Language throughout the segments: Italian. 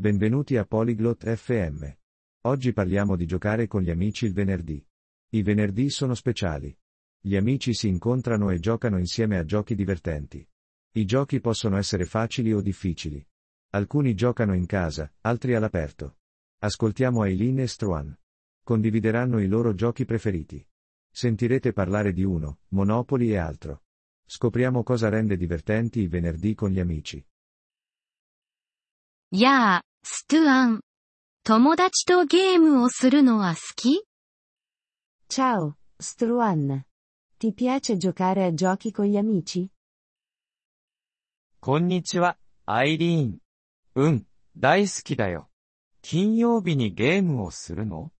Benvenuti a Polyglot FM. Oggi parliamo di giocare con gli amici il venerdì. I venerdì sono speciali. Gli amici si incontrano e giocano insieme a giochi divertenti. I giochi possono essere facili o difficili. Alcuni giocano in casa, altri all'aperto. Ascoltiamo Aileen e Struan. Condivideranno i loro giochi preferiti. Sentirete parlare di uno, Monopoli e altro. Scopriamo cosa rende divertenti i venerdì con gli amici. やあ、ストゥアン。友達とゲームをするのは好き Ciao, Struan. Ti piace giocare a giochi con gli amici? こんにちは、アイリーン。うん、大好きだよ。金曜日にゲームをするの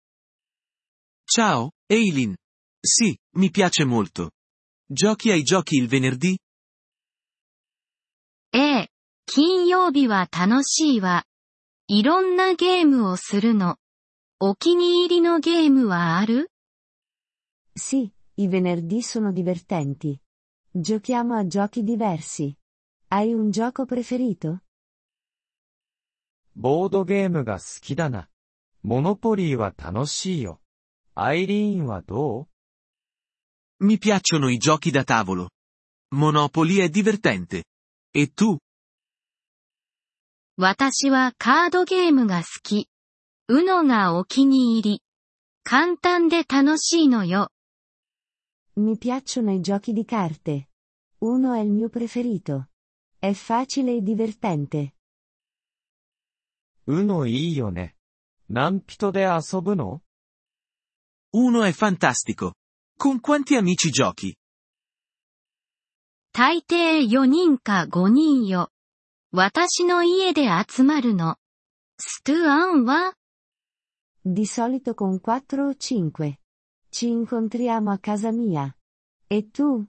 Ciao, Eileen. Sì, mi piace molto. Giochi ai giochi il venerdì? ええ、金曜日は楽しいわ。いろんなゲームをするの。お気に入りのゲームはある Sì, i venerdì sono divertenti. Giochiamo a giochi diversi. Hai un gioco preferito? ボードゲームが好きだな。モノポリーは楽しいよ。アイリーンはど Mi piacciono i giochi da tavolo. Monopoly è divertente. E tu? 私はカードゲームが好き。うのがお気に入り。簡単で楽しいのよ。Mi piacciono i giochi di carte. Uno è il mio preferito. È facile e divertente. ううのいいよね。何人で遊ぶの Uno è fantastico. Con quanti amici giochi? 大抵4人か5人よ。私の家で集まるの。ストゥアンは Di solito con 4 o 5. Ci incontriamo a casa mia. E tu?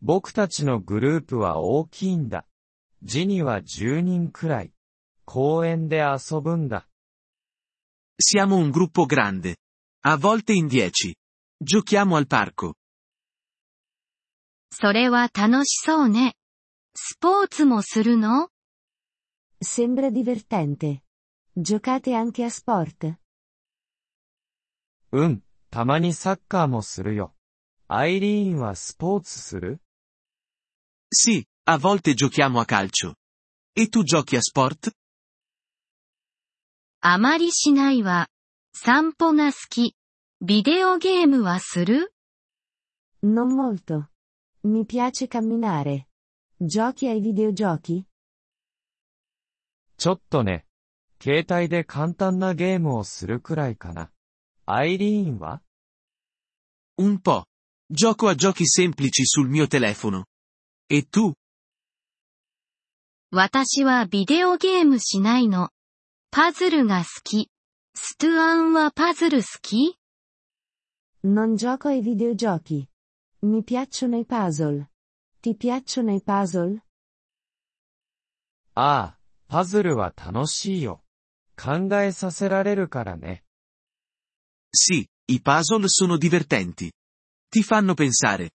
僕たちのグループは大きいんだ。ジニは10人くらい。公園で遊ぶんだ。Siamo un gruppo grande. A volte in dieci. Giochiamo al parco. それは楽しそうね。スポーツもするの Sembra divertente. Giocate anche a sport? うん、たまにサッカーもするよ。アイリーンはスポーツする Sì, a volte giochiamo a calcio. E tu giochi a sport? あまりしないわ。散歩が好き。ビデオゲームはする Non molto. Mi piace camminare. Giochi ai videogiochi? ちょっとね。携帯で簡単なゲームをするくらいかな。アイリーンは Un po'. Gioco a giochi semplici sul mio telefono. E tu? 私はビデオゲームしないの。パズルが好き。ストゥアンはパズル好き Non gioco ai videogiochi. Mi piacciono i puzzle. Ti piacciono i puzzle? ああ、パズルは楽しいよ。考えさせられるからね。 Sì, i puzzle sono divertenti. Ti fanno pensare.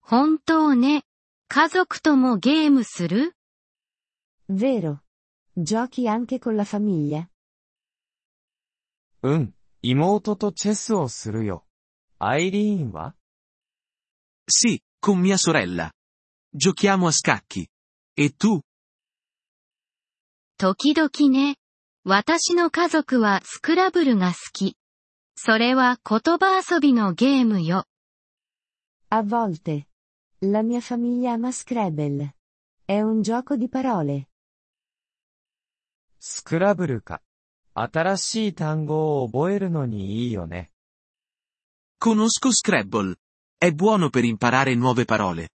本当ね。家族ともゲームする Vero. Giochi anche con la famiglia? うん、妹とチェスをするよ。アイリーンは Sì, con mia sorella. Giochiamo a scacchi. E tu? 時々ね。私の家族はスクラブルが好き。それは言葉遊びのゲームよ。 A volte. La mia famiglia ama Scrabble. È un gioco di parole. スクラブルか。新しい単語を覚えるのにいいよね。 Conosco Scrabble. È buono per imparare nuove parole.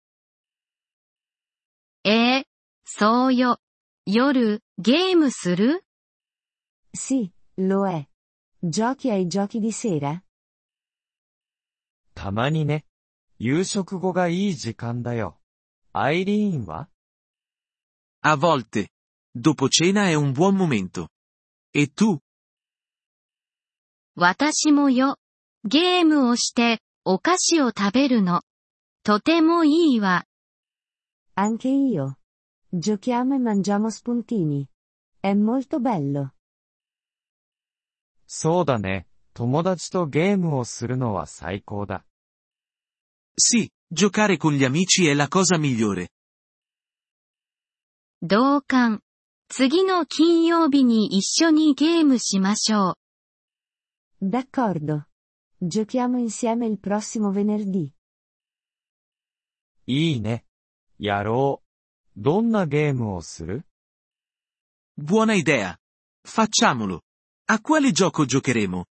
ええそうよ。夜、ゲームする Sì, lo è. Giochi ai giochi di sera? たまにね。夕食後がいい時間だよ。アイリーンは A volte. Dopo cena è un buon momento. E tu? 私もよ。ゲームをして、 お菓子を食べるの。とてもいいわ。Anche io. Giochiamo e mangiamo spuntini. È molto bello. そうだね。友達とゲームをするのは最高だ。Sì, giocare con gli amici è la cosa migliore. 同感。次の金曜日に一緒にゲームしましょう。D'accordo. Giochiamo insieme il prossimo venerdì. いいね。やろう。どんなゲームをする Buona idea. Facciamolo. A quale gioco giocheremo?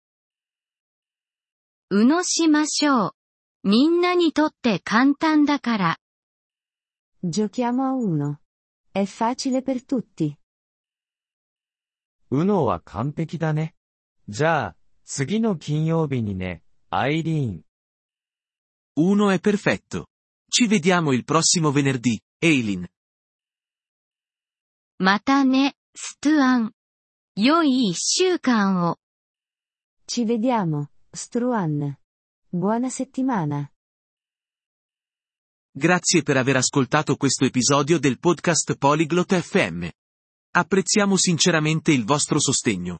うのしましょう。みんなにとって簡単だから。 Giochiamo a uno. È facile per tutti. うのは完璧だね。じゃあ、 次の金曜日にね、アイリーン。 Uno è perfetto. Ci vediamo il prossimo venerdì, Eileen. またね、ストゥアン。良い一週間を。 Ci vediamo, Struan. Buona settimana. Grazie per aver ascoltato questo episodio del podcast Polyglot FM. Apprezziamo sinceramente il vostro sostegno.